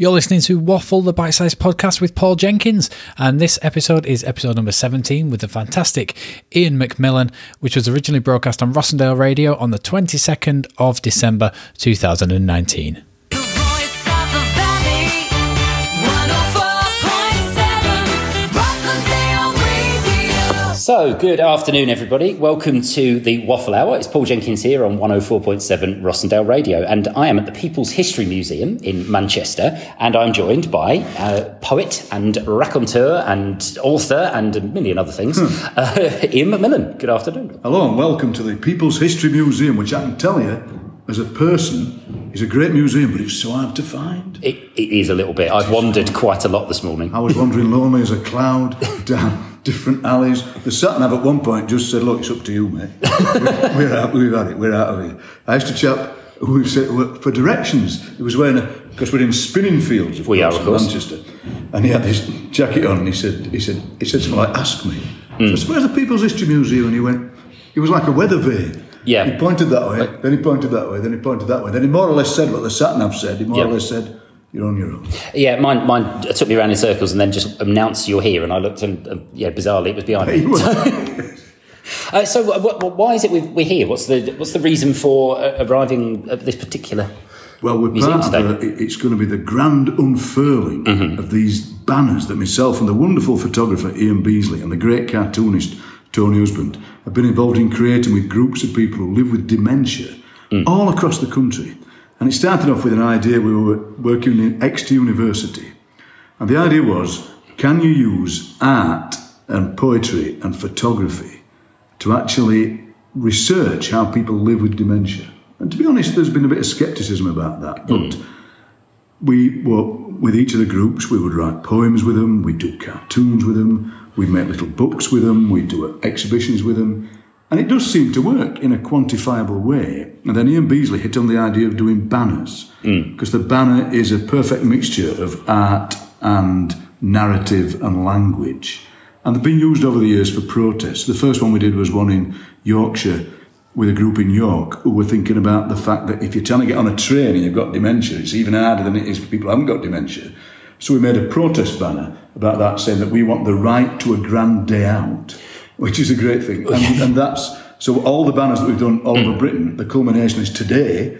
You're listening to Waffle, the bite sized podcast with Paul Jenkins, and this episode is episode number 17 with the fantastic Ian McMillan, which was originally broadcast on Rossendale Radio on the 22nd of December 2019. So, good afternoon, everybody. Welcome to the Waffle Hour. It's Paul Jenkins here on 104.7 Rossendale Radio, and I am at the People's History Museum in Manchester, and I'm joined by uh, poet and raconteur and author and a million other things, uh, Ian McMillan. Good afternoon. Hello and welcome to the People's History Museum, which I can tell you, as a person, is a great museum, but it's so hard to find. It, it is a little bit. I've wandered quite a lot this morning. I was wandering lonely as a cloud down different alleys. The sat nav at one point just said, "Look, it's up to you, mate. We're out. We've had it. We're out of here." I used to chap who said for directions. He was wearing a because we're in Spinningfields, of We are, course, of in course. Manchester, and he had his jacket on. And he said, "He said, he said something like, ask me." So I hmm. said, "Where's the People's History Museum?" And he went, "It was like a weather vane." Yeah. He pointed that way, then he pointed that way, then he pointed that way. Then he more or less said what the sat nav said. He more Yeah. or less said, "You're on your own." Yeah, mine, mine took me around in circles and then just announced you're here, and I looked and, uh, yeah, bizarrely, it was behind me. Uh, so, wh- wh- why is it we- we're here? What's the what's the reason for uh, arriving at this particular? Well, we're Museum part today. of the, it's going to be the grand unfurling of these banners that myself and the wonderful photographer Ian Beesley and the great cartoonist Tony Husband have been involved in creating with groups of people who live with dementia all across the country. And it started off with an idea we were working in Exeter University. And the idea was can you use art and poetry and photography to actually research how people live with dementia? And to be honest, there's been a bit of scepticism about that. But hmm. we were, with each of the groups, we would write poems with them, we'd do cartoons with them, we'd make little books with them, we'd do exhibitions with them. And it does seem to work in a quantifiable way. And then Ian Beesley hit on the idea of doing banners, hmm. because the banner is a perfect mixture of art and narrative and language. And they've been used over the years for protests. The first one we did was one in Yorkshire with a group in York who were thinking about the fact that if you're trying to get on a train and you've got dementia, it's even harder than it is for people who haven't got dementia. So we made a protest banner about that saying that we want the right to a grand day out, which is a great thing. And, and that's so all the banners that we've done all over mm. Britain, the culmination is today,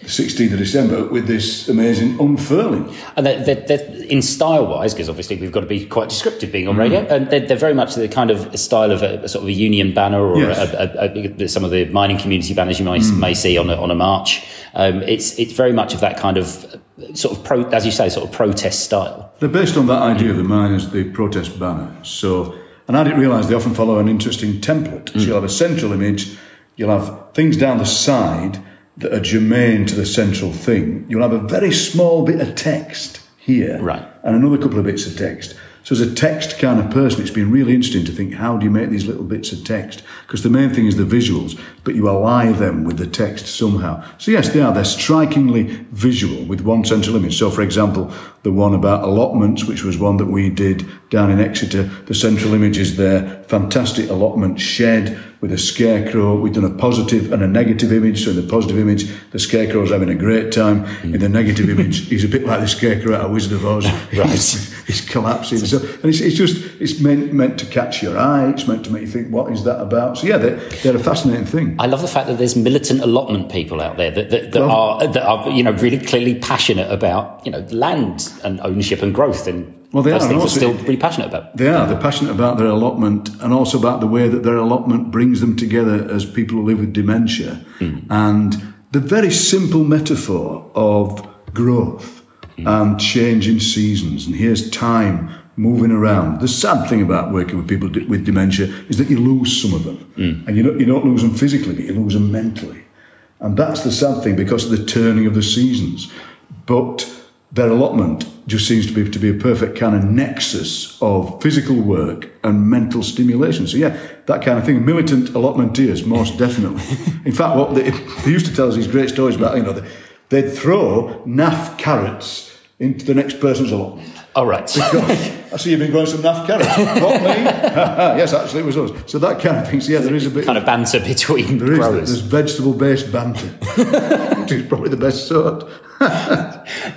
the 16th of December, with this amazing unfurling. And they're, they're, they're in style wise, because obviously we've got to be quite descriptive being on mm. radio, and they're, they're very much the kind of style of a, a sort of a union banner or Yes. a, a, some of the mining community banners you may, mm. may see on a, on a march. Um, it's it's very much of that kind of sort of pro, as you say, sort of protest style. They're based on that idea of the miners, the protest banner. So, and I didn't realise they often follow an interesting template. So you'll have a central image, you'll have things down the side that are germane to the central thing. You'll have a very small bit of text here, Right. and another couple of bits of text. So, as a text kind of person, it's been really interesting to think how do you make these little bits of text? Because the main thing is the visuals, but you ally them with the text somehow. So, yes, they are. They're strikingly visual with one central image. So, for example, the one about allotments, which was one that we did down in Exeter, the central image is there. Fantastic allotment shed with a scarecrow. We've done a positive and a negative image. So in the positive image, the scarecrow's having a great time. In the negative hmm. image, he's a bit like the scarecrow of Wizard of Oz. Right. He's, he's collapsing. So, and it's, it's just, it's meant, meant to catch your eye. It's meant to make you think, what is that about? So yeah, they're, they're a fascinating thing. I love the fact that there's militant allotment people out there that, that, that Well- are that are you know really clearly passionate about you know land and ownership and growth and Well, they those are, things also still really passionate about. They are. They're passionate about their allotment and also about the way that their allotment brings them together as people who live with dementia. Hmm. And the very simple metaphor of growth hmm. um, and change in seasons. And here's time moving around. The sad thing about working with people with dementia is that you lose some of them. Hmm. And you don't, you don't lose them physically, but you lose them mentally. And that's the sad thing because of the turning of the seasons. But their allotment just seems to be to be a perfect kind of nexus of physical work and mental stimulation. So yeah, that kind of thing. Militant allotmenteers, most definitely. In fact, what they, they used to tell us these great stories about, you know, they, they'd throw naff carrots into the next person's allotment. All right. I see you've been growing some naff carrots. what, me? yes, actually, it was us. So that kind of thing. So, yeah, there is a bit kind of banter between There is. growers. There's vegetable-based banter, which is probably the best sort.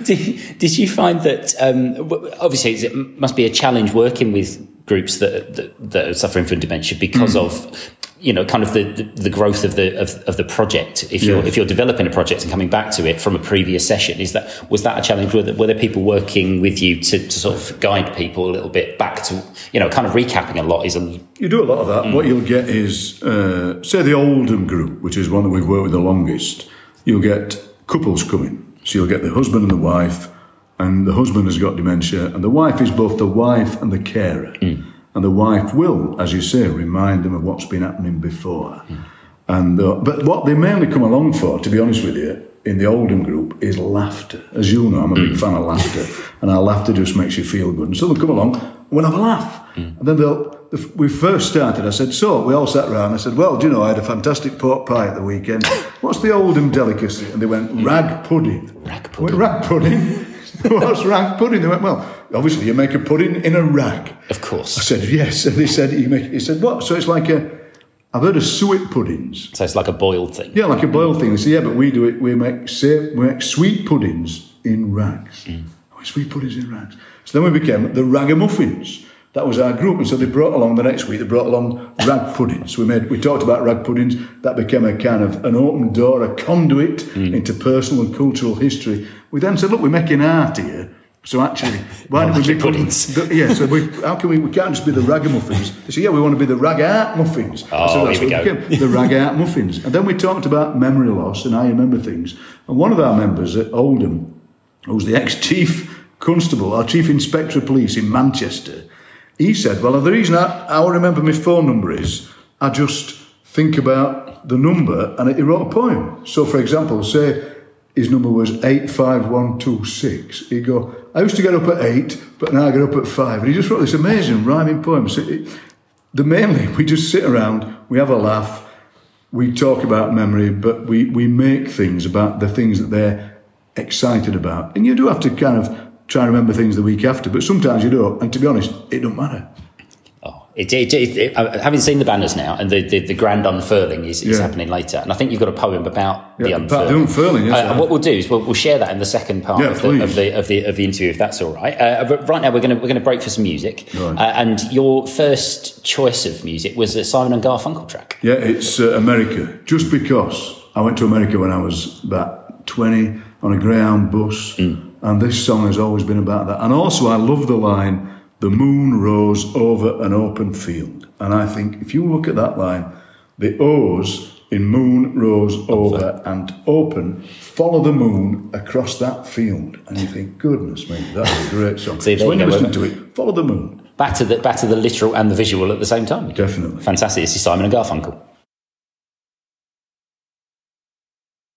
Did, did you find that um, obviously it must be a challenge working with groups that that, that are suffering from dementia because Mm. of you know kind of the, the, growth of the of, of the project if you're Yeah. if you're developing a project and coming back to it from a previous session is that was that a challenge were there, were there people working with you to, to sort of guide people a little bit back to you know kind of recapping a lot is a You do a lot of that. What you'll get is, uh, say, the Oldham group, which is one that we've worked with the longest. You'll get couples coming. So you'll get the husband and the wife, and the husband has got dementia, and the wife is both the wife and the carer. And the wife will, as you say, remind them of what's been happening before. And uh, but what they mainly come along for, to be honest with you, in the Oldham group, is laughter. As you know, I'm a big mm. fan of laughter, and our laughter just makes you feel good. And so they'll come along, and we'll have a laugh, mm. and then they'll. the- We first started. I said, so we all sat round. I said, well, do you know, I had a fantastic pork pie at the weekend. What's the Oldham delicacy? And they went mm. rag pudding. Rag pudding. went, rag pudding. What's rag pudding? They went, well, obviously you make a pudding in a rag. of course I said, yes. And they said, you make. He said, what? So it's like a. I've heard of suet puddings. so it's like a boiled thing Yeah, like a boiled thing. They say, yeah, but we do it. We make say, we make sweet puddings in rags. Oh, sweet puddings in rags. So then we became the ragamuffins. That was our group, and so they brought along the next week. They brought along rag puddings. We made, we talked about rag puddings. That became a kind of an open door, a conduit mm. into personal and cultural history. We then said, look, we're making art here. So actually, why don't we become puddings. the- yeah, so we, how can we? We can't just be the ragamuffins. They said, yeah, we want to be the rag art muffins. Oh, so that's here we go. became, the rag art muffins. And then we talked about memory loss and how you remember things. And one of our members at Oldham, who was the ex-chief constable, our chief inspector of police in Manchester, he said, well, the reason I, I remember my phone number is I just think about the number and he wrote a poem. So, for example, say his number was 85126. He'd go, I used to get up at 8, but now I get up at 5. And he just wrote this amazing rhyming poem. So it, the mainly, we just sit around, we have a laugh, we talk about memory, but we, we make things about the things that they're excited about. And you do have to kind of try and remember things the week after, but sometimes you don't. And to be honest, it don't matter. It, it, it, uh, having seen the banners now, and the, the, the grand unfurling is, is Yeah. happening later, and I think you've got a poem about the unfurling. about the unfurling, yes, Uh, and what we'll do is we'll, we'll share that in the second part Yeah, of, the, of the of the of the interview, if that's all right. Uh, right now, we're going to we're to break for some music, Right. uh, and your first choice of music was a Simon and Garfunkel track. Yeah, it's uh, America. Just because I went to America when I was about 20 on a Greyhound bus, and this song has always been about that. And also, I love the line, The moon rose over an open field. And I think if you look at that line, the O's in moon rose over and open follow the moon across that field. And you think, goodness me, that's a great song. See, so when you listen to it, follow the moon. Back to the back to the literal and the visual at the same time. Definitely. Fantastic. This is Simon and Garfunkel.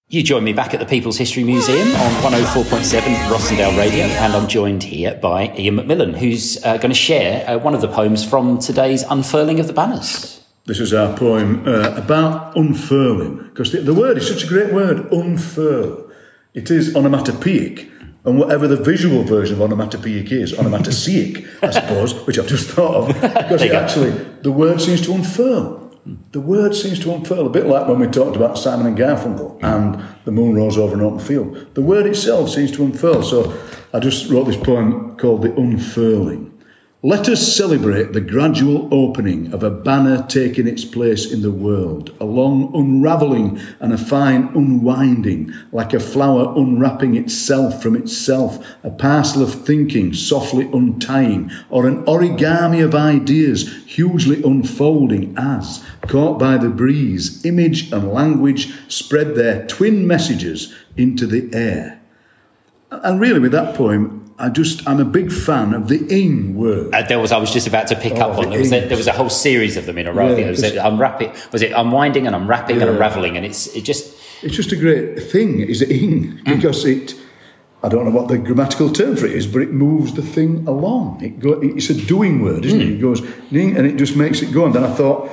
You join me back at the People's History Museum on 104.7 Rossendale Radio, and I'm joined here by Ian McMillan, who's uh, going to share uh, one of the poems from today's unfurling of the banners. This is our poem uh, about unfurling, because the, the word is such a great word, unfurl. It is onomatopoeic, and whatever the visual version of onomatopoeic is, onomatopoeic, I suppose, which I've just thought of, because it actually, the word seems to unfurl. The word seems to unfurl, a bit like when we talked about Simon and Garfunkel and the moon rose over an open field. The word itself seems to unfurl, so I just wrote this poem called The Unfurling. Let us celebrate the gradual opening of a banner taking its place in the world, a long unravelling and a fine unwinding, like a flower unwrapping itself from itself, a parcel of thinking softly untying, or an origami of ideas hugely unfolding as, caught by the breeze, image and language spread their twin messages into the air. And really, with that poem, I just I'm a big fan of the ing word. Uh, there was I was just about to pick Oh, up on. the There was, a, there was a whole series of them in a row. Yeah, There was a, unwrapping. Was it unwinding and unwrapping and unraveling? And it's it just It's just a great thing, is it ing? Because it, I don't know what the grammatical term for it is, but it moves the thing along. It go, it's a doing word, isn't it? It goes ing, and it just makes it go. And then I thought,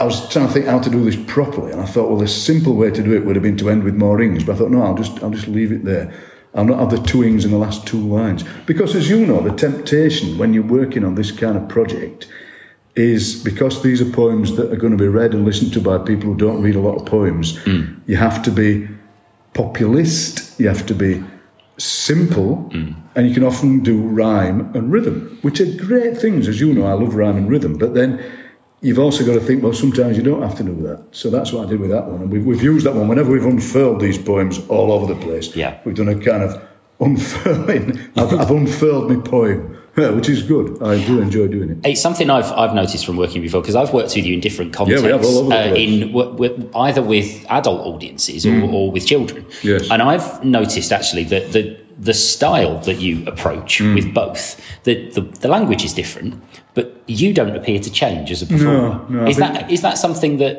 I was trying to think how to do this properly, and I thought, well, the simple way to do it would have been to end with more ings, but I thought, no, I'll just, I'll just leave it there. I'll not have the two ings in the last two lines. Because as you know, the temptation when you're working on this kind of project is because these are poems that are going to be read and listened to by people who don't read a lot of poems, mm. you have to be populist, you have to be simple, mm. and you can often do rhyme and rhythm, which are great things. As you know, I love rhyme and rhythm, but then you've also got to think, well, sometimes you don't have to do that. So that's what I did with that one. And we've, we've used that one whenever we've unfurled these poems all over the place. Yeah. We've done a kind of unfurling. I've, I've unfurled my poem, which is good. I do enjoy doing it. It's something I've, I've noticed from working before because I've worked with you in different contexts, yeah, we have, all over the uh, in w- w- either with adult audiences or, or with children. Yes. And I've noticed actually that the the style that you approach Mm. with both, the, the the language is different, but you don't appear to change as a performer. no, I is think- that is that something that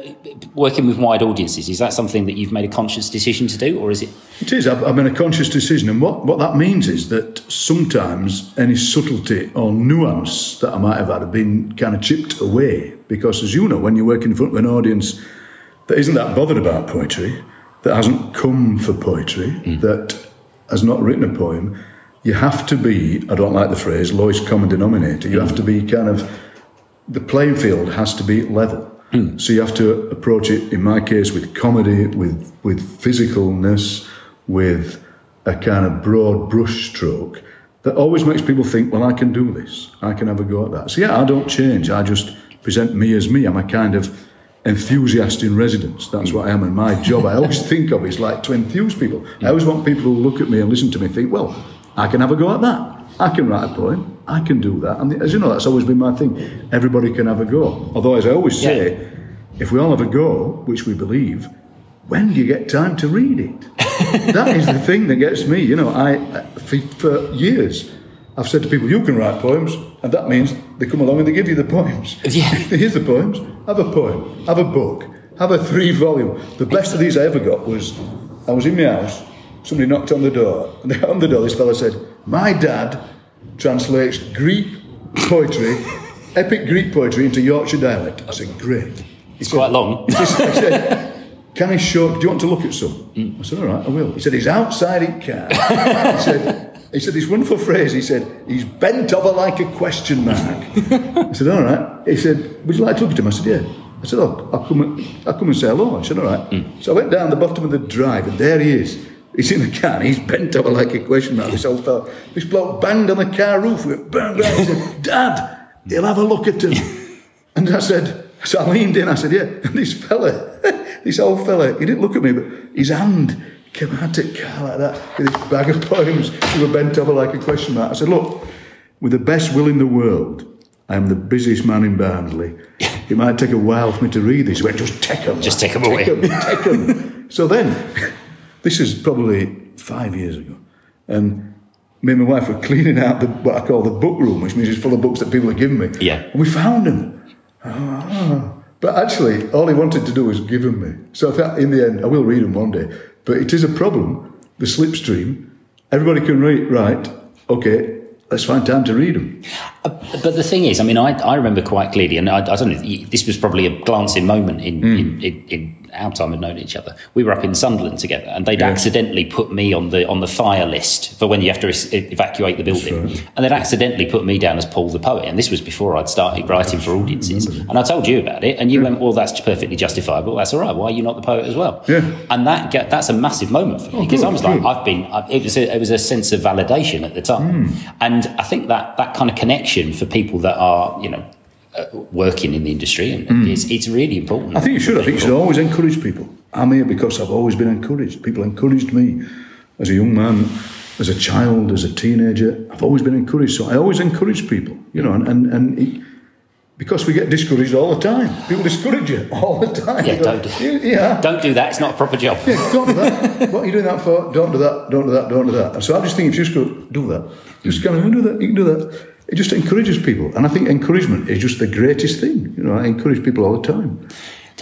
working with wide audiences is that something that you've made a conscious decision to do, or is it? It is. I've, I've made a conscious decision, and what, what that means is that sometimes any subtlety or nuance that I might have had have been kind of chipped away. Because, as you know, when you're working in front of an audience that isn't that bothered about poetry, that hasn't come for poetry, mm. that has not written a poem, you have to be, I don't like the phrase, lowest common denominator. You have to be kind of, the playing field has to be level. Mm. So you have to approach it, in my case, with comedy, with, with physicalness, with a kind of broad brush stroke that always makes people think, well, I can do this. I can have a go at that. So yeah, I don't change. I just present me as me. I'm a kind of enthusiast in residence. That's what I am. And my job, I always think of is like to enthuse people. I mm. always want people who look at me and listen to me think, well, I can have a go at that. I can write a poem. I can do that. And as you know, that's always been my thing. Everybody can have a go. Although, as I always say, if we all have a go, which we believe, when do you get time to read it? that is the thing that gets me. You know, I for, for years I've said to people, "You can write poems," and that means they come along and they give you the poems. Yeah. Here's the poems. Have a poem. Have a book. Have a three-volume. The best of these I ever got was I was in my house. Somebody knocked on the door, and on the door this fellow said, "My dad translates Greek poetry, epic Greek poetry into Yorkshire dialect." I said, "Great." It's quite long. He said, he said, Can I show? Do you want to look at some? Mm. I said, All right, I will. He said, He's outside in car. he said, he said this wonderful phrase. He said, He's bent over like a question mark. I said, All right. He said, Would you like to look at him? I said, Yeah. I said, Oh, I'll come I'll come and say hello. I said, All right. Mm. So I went down the bottom of the drive, and there he is. He's in the car, and he's bent over like a question mark. This old fella. This bloke banged on the car roof. We went bang, bang. He said, Dad, he'll have a look at him. And I said, so I leaned in, I said, yeah. And this fella, this old fella, he didn't look at me, but his hand came out at car like that with this bag of poems. He were bent over like a question mark. I said, look, with the best will in the world, I am the busiest man in Barnsley. It might take a while for me to read these. He went, just take them. Just take 'em away." Take them. so then, this is probably five years ago. And me and my wife were cleaning out the, what I call the book room, which means it's full of books that people have given me. Yeah. And we found them. Ah. But actually, all he wanted to do was give them me. So I thought, in the end, I will read them one day. But it is a problem, the slipstream. Everybody can read, right, okay, let's find time to read them. Uh, but the thing is, I mean, I, I remember quite clearly, and I, I don't know, this was probably a glancing moment in, hmm. in, in, in our time of knowing each other. We were up in Sunderland together, and they'd accidentally put me on the on the fire list for when you have to es- evacuate the building, and they'd accidentally put me down as Paul the poet. And this was before I'd started writing for audiences. Mm-hmm. And I told you about it, and you went, "Well, that's perfectly justifiable. That's all right. Why are you not the poet as well?" Yeah. And that get- that's a massive moment for me oh, because good, I was like. I've been. I- It was a, it was a sense of validation at the time, mm. and I think that that kind of connection for people that are you know Uh, working in the industry and hmm. it's, it's really important. I think you should. I think you should always encourage people. I'm here because I've always been encouraged. People encouraged me as a young man, as a child, as a teenager. I've always been encouraged. So I always encourage people, you know, and, and, and it, because we get discouraged all the time. People discourage you all the time. Yeah, don't- "Yeah, yeah. Don't do that. It's not a proper job. Yeah, don't do that. what are you doing that for? Don't do that. Don't do that. Don't do that. And so I just think if you just go, do that, just kind of do that. You can do that. It just encourages people, and I think encouragement is just the greatest thing. You know, I encourage people all the time.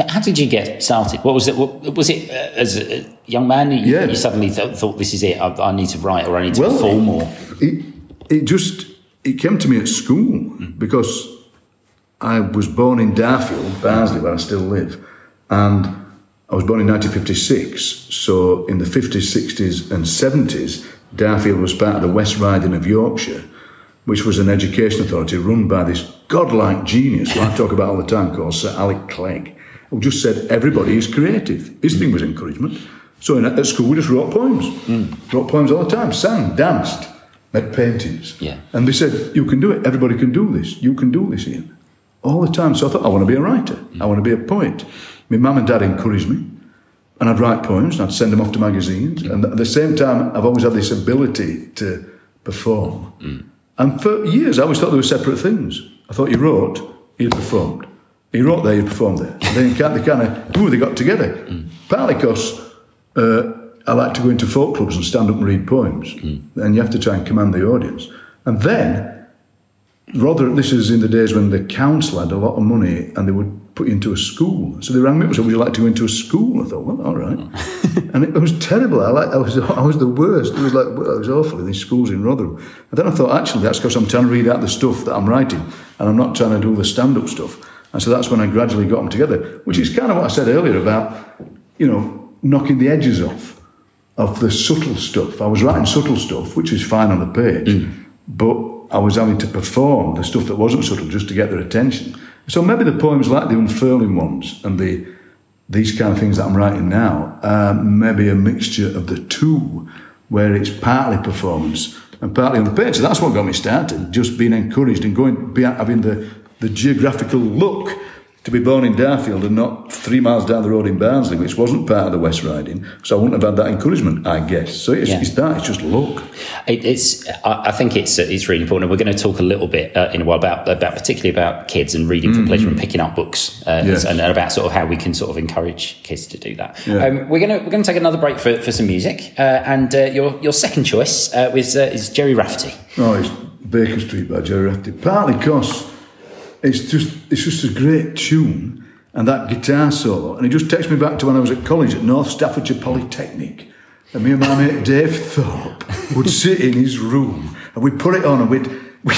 How did you get started? What was it? What, was it uh, as a young man? You, Yeah. you suddenly th- thought, "This is it. I, I need to write, or I need to Well, perform." Or it, it just it came to me at school because I was born in Darfield, Barnsley, where I still live, and I was born in 1956. So in the 50s, 60s, and 70s, Darfield was part of the West Riding of Yorkshire, which was an education authority run by this godlike genius who I talk about all the time called Sir Alec Clegg, who just said everybody is creative. His thing was encouragement. So in, at school, we just wrote poems. Hmm. Wrote poems all the time, sang, danced, made paintings. Yeah. And they said, You can do it. Everybody can do this. You can do this, Ian. All the time. So I thought, I want to be a writer. Hmm. I want to be a poet. My mum and dad encouraged me. And I'd write poems and I'd send them off to magazines. Hmm. And at the same time, I've always had this ability to perform. And for years, I always thought they were separate things. I thought you wrote, you performed. You wrote there, you performed there. And then you kind of, they kind of, ooh, they got together. Partly because uh, I like to go into folk clubs and stand up and read poems. And you have to try and command the audience. And then, rather, this is in the days when the council had a lot of money and they would put you into a school. So they rang me up and said, Would you like to go into a school? I thought, Well, all right. and it, was terrible. I, like, I, was, I was the worst. It was like, well, it was awful in these schools in Rotherham. And then I thought, actually, that's because I'm trying to read out the stuff that I'm writing and I'm not trying to do the stand up stuff. And so that's when I gradually got them together, which is kind of what I said earlier about, you know, knocking the edges off of the subtle stuff. I was writing subtle stuff, which is fine on the page, mm. but I was having to perform the stuff that wasn't subtle just to get their attention. So maybe the poems like the unfurling ones and the these kind of things that I'm writing now are maybe a mixture of the two, where it's partly performance and partly on the page. So that's what got me started, just being encouraged and going, having the, the geographical look to be born in Darfield and not three miles down the road in Barnsley, which wasn't part of the West Riding. So I wouldn't have had that encouragement, I guess. So it's, Yeah. it's that, it's just look. It, it's. I, I think it's. It's really important. We're going to talk a little bit uh, in a while about about particularly about kids and reading for pleasure and picking up books, uh, Yes. and, and about sort of how we can sort of encourage kids to do that. Yeah. Um, we're gonna we're gonna take another break for, for some music, uh, and uh, your your second choice uh, was uh, is Gerry Rafferty. Oh, it's Baker Street by Gerry Rafferty. Partly because it's just it's just a great tune and that guitar solo, and it just takes me back to when I was at college at North Staffordshire Polytechnic. And me and my mate Dave Thorpe would sit in his room and we'd put it on and we'd, we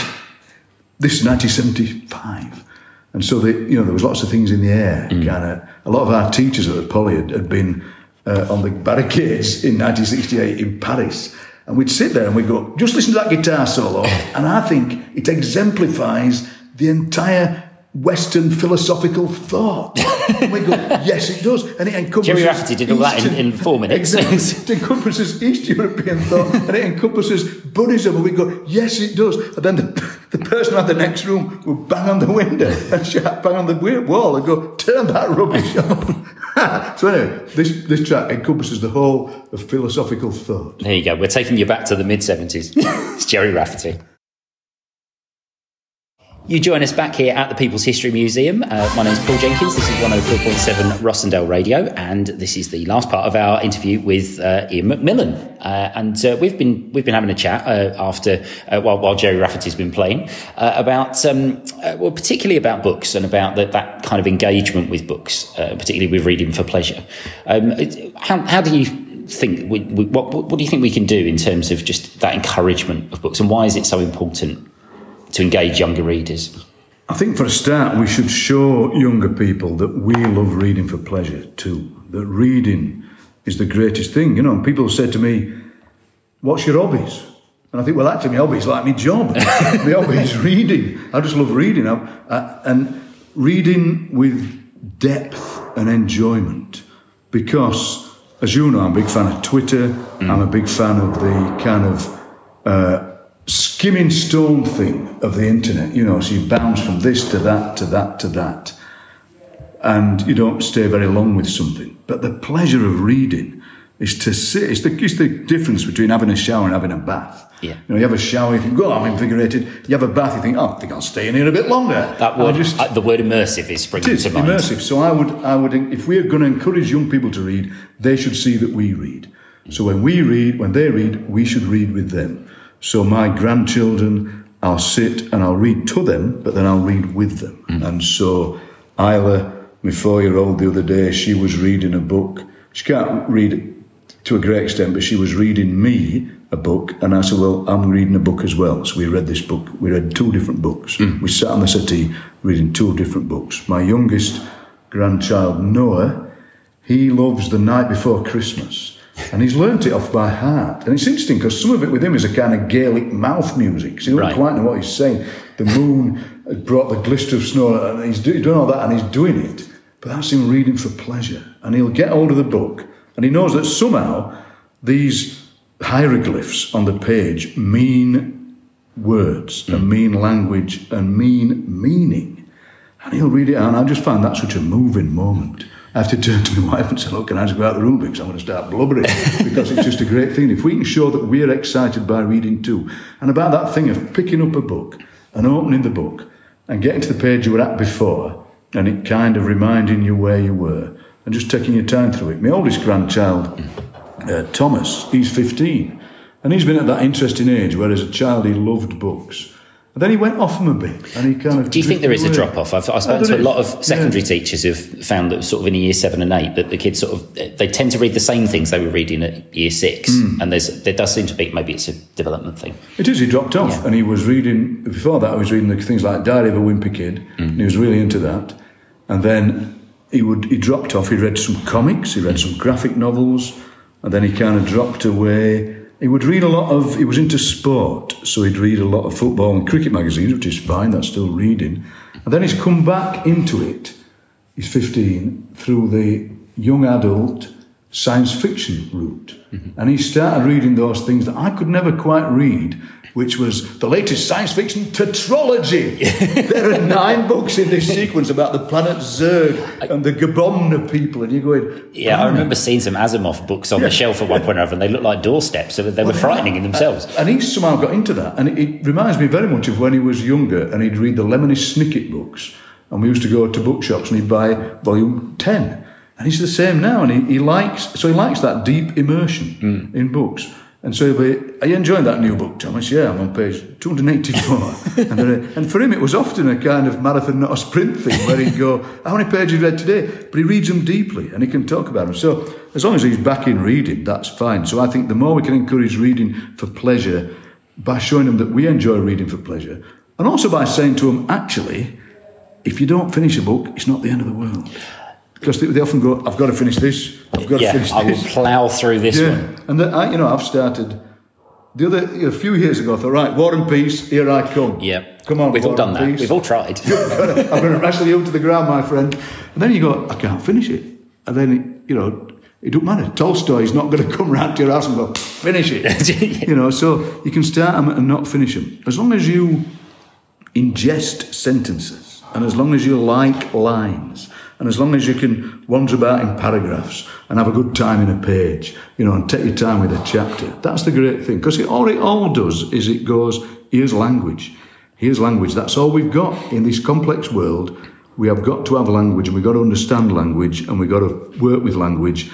this is 1975. And so, the, you know, there was lots of things in the air. Kind of, a lot of our teachers at the Poly had, had been uh, on the barricades in 1968 in Paris. And we'd sit there and we'd go, just listen to that guitar solo. And I think it exemplifies the entire Western philosophical thought. And we go, yes, it does. And it encompasses. Gerry Rafferty did all that in- in four minutes. Exactly. It encompasses East European thought and it encompasses Buddhism. And we go, yes, it does. And then the, the person at the next room would bang on the window and shout, bang on the wall and go, turn that rubbish off. so anyway, this, this track encompasses the whole of philosophical thought. There you go. We're taking you back to the mid seventies. it's Gerry Rafferty. You join us back here at the People's History Museum. Uh, my name is Paul Jenkins. This is 104.7 Rossendale Radio, and this is the last part of our interview with uh, Ian McMillan. Uh, and uh, we've been we've been having a chat uh, after uh, while, while Gerry Rafferty's been playing about um, well, particularly about books and about the, that kind of engagement with books, particularly with reading for pleasure. Um, how, how do you think? We, we, what, what do you think we can do in terms of just that encouragement of books, and why is it so important to engage younger readers? I think for a start, we should show younger people that we love reading for pleasure too. That reading is the greatest thing. You know, people said to me, What's your hobbies? And I think, well, actually, my hobby is like my job. my hobby is reading. I just love reading. I, I, and reading with depth and enjoyment. Because, as you know, I'm a big fan of Twitter. I'm a big fan of the kind of uh, skimming stone thing of the internet. You know, so you bounce from this to that to that to that, and you don't stay very long with something. But the pleasure of reading is to sit. It's the, it's the difference between having a shower and having a bath. Yeah. You know, you have a shower, you think, oh, I'm invigorated. You have a bath, you think, oh, I think I'll stay in here a bit longer. That word, just- uh, the word immersive is springing it is to mind. immersive. So I would, I would, if we're going to encourage young people to read, they should see that we read. So when we read, when they read, we should read with them. So my grandchildren, I'll sit and I'll read to them, but then I'll read with them. Mm. And so Isla, my four-year-old, the other day, she was reading a book. She can't read to a great extent, but she was reading me a book, and I said, "Well, I'm reading a book as well." So we read this book. We read two different books. Mm. We sat on the settee reading two different books. My youngest grandchild Noah, he loves The Night Before Christmas. And he's learnt it off by heart. And it's interesting because some of it with him is a kind of Gaelic mouth music. So you don't Right. quite know what he's saying. The moon brought the glister of snow, and he's doing all that, and he's doing it. But that's him reading for pleasure. And he'll get hold of the book, and he knows that somehow these hieroglyphs on the page mean words and hmm. mean language and mean meaning. And he'll read it and I just find that such a moving moment. I have to turn to my wife and say, Look, can I just go out of the room because I'm going to start blubbering? because it's just a great thing. If we can show that we're excited by reading too, and about that thing of picking up a book and opening the book and getting to the page you were at before, and it kind of reminding you where you were, and just taking your time through it. My oldest grandchild, uh, Thomas, he's 15, and he's been at that interesting age where as a child he loved books. And then he went off them a bit, and he kind of. Do you think there is a drop off? I've, I've spoken to a lot of secondary yeah. teachers who've found that sort of in year seven and eight that the kids sort of they tend to read the same things they were reading at year six, Hmm. and there's there does seem to be maybe it's a development thing. It is. He dropped off, Yeah. and he was reading. Before that, he was reading the things like Diary of a Wimpy Kid, and he was really into that. And then he would he dropped off. He read some comics. He read some graphic novels, and then he kind of dropped away. He would read a lot of. He was into sport, so he'd read a lot of football and cricket magazines, which is fine. That's still reading. And then he's come back into it. He's 15 through the young adult science fiction route. Mm-hmm. And he started reading those things that I could never quite read, which was the latest science fiction tetralogy. there are nine books in this sequence about the planet Zerg and the Gabomna people. And you're going, Yeah, I "Oh, remember seeing some Asimov books on the shelf at one point or other, and they looked like doorsteps, so they were frightening in themselves. And he somehow got into that. And it, it reminds me very much of when he was younger and he'd read the Lemony Snicket books. And we used to go to bookshops and he'd buy volume 10. And he's the same now. And he, he likes, so he likes that deep immersion hmm. in books. And so he'll be, are you enjoying that new book, Thomas? Yeah, I'm on page 284. and, then, uh, and for him, it was often a kind of marathon, not a sprint thing, where he'd go, how many pages have you read today? But he reads them deeply and he can talk about them. So as long as he's back in reading, that's fine. So I think the more we can encourage reading for pleasure by showing them that we enjoy reading for pleasure, and also by saying to them, actually, if you don't finish a book, it's not the end of the world. Because they, they often go, I've got to finish this, I've got to Yeah, finish I will plough through this Yeah, one. and then I, you know, I've started the other a few years ago. I thought, right, War and Peace, here I come. Yeah, come on, we've all done that. Peace. We've all tried. I'm going to wrestle you to the ground, my friend. And then you go, I can't finish it. And then, you know, it don't matter. Tolstoy's not going to come round to your house and go, finish it. You know, so you can start them and not finish them. As long as you ingest sentences, and as long as you like lines, and as long as you can wander about in paragraphs and have a good time in a page, you know, and take your time with a chapter, that's the great thing. Because all it all does is it goes, here's language. Here's language. That's all we've got in this complex world. We have got to have language and we've got to understand language and we've got to work with language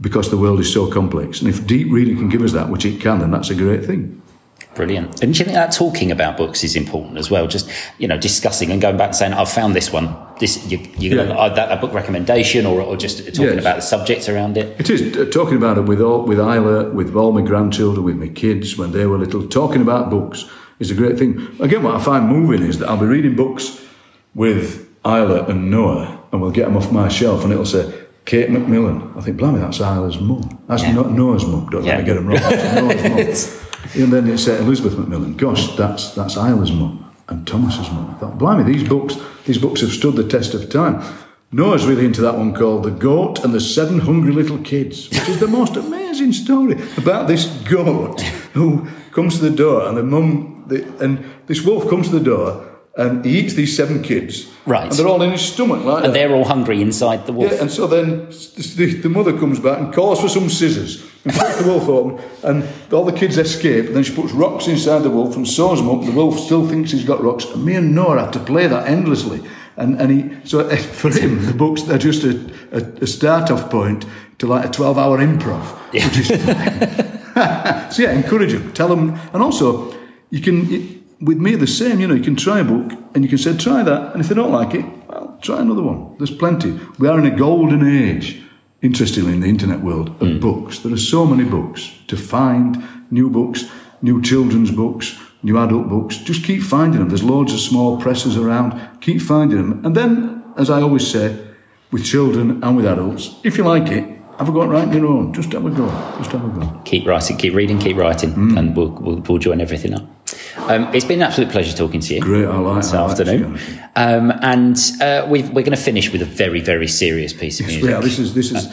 because the world is so complex. And if deep reading can give us that, which it can, then that's a great thing. Brilliant. And do you think that talking about books is important as well? Just you know, discussing and going back and saying, "I've found this one. This you, you're gonna Yeah. that a book recommendation, or, or just talking Yes. about the subjects around it." It is uh, talking about it with all, with Isla, with all my grandchildren, with my kids when they were little. Talking about books is a great thing. Again, what I find moving is that I'll be reading books with Isla and Noah, and we'll get them off my shelf, and it'll say Kate Macmillan. I think, blimey, that's Isla's mum. That's Yeah. not Noah's mum. Don't Yeah. let me get them wrong. That's Noah's mum. And then it's uh, Elizabeth Macmillan. Gosh, that's that's Isla's mum and Thomas's mum. I thought, blimey, these books these books have stood the test of time. Noah's really into that one called The Goat and the Seven Hungry Little Kids, which is the most amazing story about this goat who comes to the door and the mum, the, and this wolf comes to the door and he eats these seven kids. Right. And they're all in his stomach like And that. they're all hungry inside the wolf. Yeah, and so then the, the mother comes back and calls for some scissors and puts the wolf open, and all the kids escape. And then she puts rocks inside the wolf and sews them up. The wolf still thinks he's got rocks. And me and Noah have to play that endlessly. And, and he, so eh, for him, the books they're just a, a, a start off point to like a 12 hour improv, which is fine. so yeah, encourage them, tell them, and also you can. You, with me, the same. You know, you can try a book and you can say, try that, and if they don't like it, well, try another one. There's plenty. We are in a golden age, interestingly, in the internet world of hmm. books. There are so many books to find new books, new children's books, new adult books. Just keep finding them. There's loads of small presses around. Keep finding them, and then, as I always say, with children and with adults, if you like it, have a go at writing your own. Just have a go. Just have a go. Keep writing, keep reading, keep writing, hmm. and we'll, we'll, we'll join everything up. Um, it's been an absolute pleasure talking to you. Great, I like this I like afternoon. this Um, and uh, we've, we're going to finish with a very, very serious piece of music. Yeah, this is this is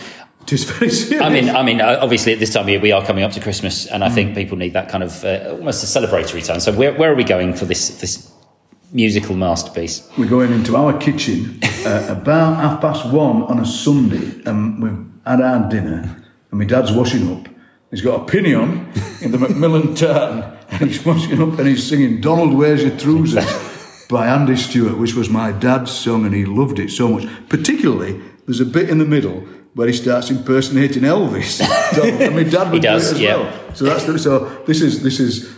just very serious. I mean, I mean, uh, obviously at this time of year we are coming up to Christmas, and Mm. I think people need that kind of uh, almost a celebratory time. So where, where are we going for this this musical masterpiece? we're going into our kitchen uh, about half past one on a Sunday, and we've had our dinner, and my dad's washing up. He's got a pinion in the Macmillan tartan, and he's washing up and he's singing "Donald, Where's Your Trousers" by Andy Stewart, which was my dad's song, and he loved it so much. Particularly, there's a bit in the middle where he starts impersonating Elvis. And my dad would does, do it as yeah. well. So that's the, so. This is this is.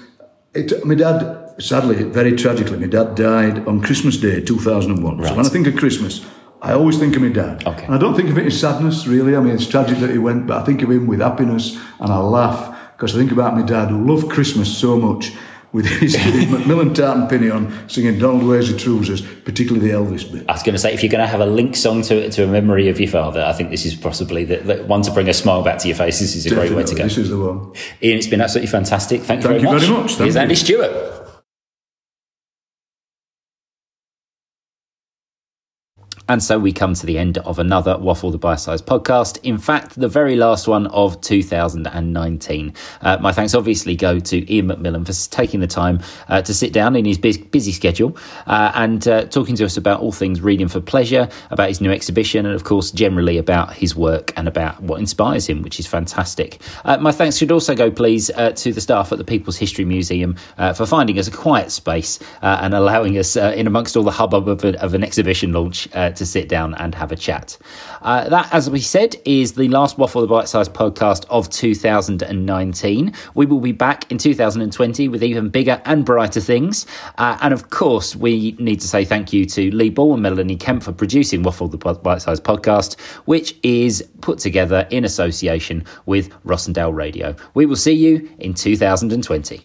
It, my dad, sadly, very tragically, my dad died on Christmas Day 2001. So when I think of Christmas, I always think of my dad. Okay. And I don't think of it as sadness, really. I mean, it's tragic that he went, but I think of him with happiness and I laugh because I think about my dad who loved Christmas so much with his, Macmillan tartan pinion singing Donald Where's Your Trousers, particularly the Elvis bit. I was going to say, if you're going to have a link song to to a memory of your father, I think this is possibly the, the one to bring a smile back to your face. This is a great way to go. This is the one. Ian, it's been absolutely fantastic. Thank you Thank very you much. very much. Thank Here's you. Andy Stewart. And so we come to the end of another Waffle the Bite Size podcast. In fact, the very last one of 2019. Uh, my thanks obviously go to Ian McMillan for taking the time uh, to sit down in his busy schedule uh, and uh, talking to us about all things reading for pleasure, about his new exhibition, and of course, generally about his work and about what inspires him, which is fantastic. Uh, my thanks should also go, please, uh, to the staff at the People's History Museum for finding us a quiet space and allowing us, in amongst all the hubbub of, a, of an exhibition launch, to sit down and have a chat. Uh, that, as we said, is the last Waffle the Bite Size podcast of 2019. We will be back in 2020 with even bigger and brighter things. Uh, and of course, we need to say thank you to Lee Ball and Melanie Kemp for producing Waffle the Bite Size podcast, which is put together in association with Rossendale Radio. We will see you in 2020.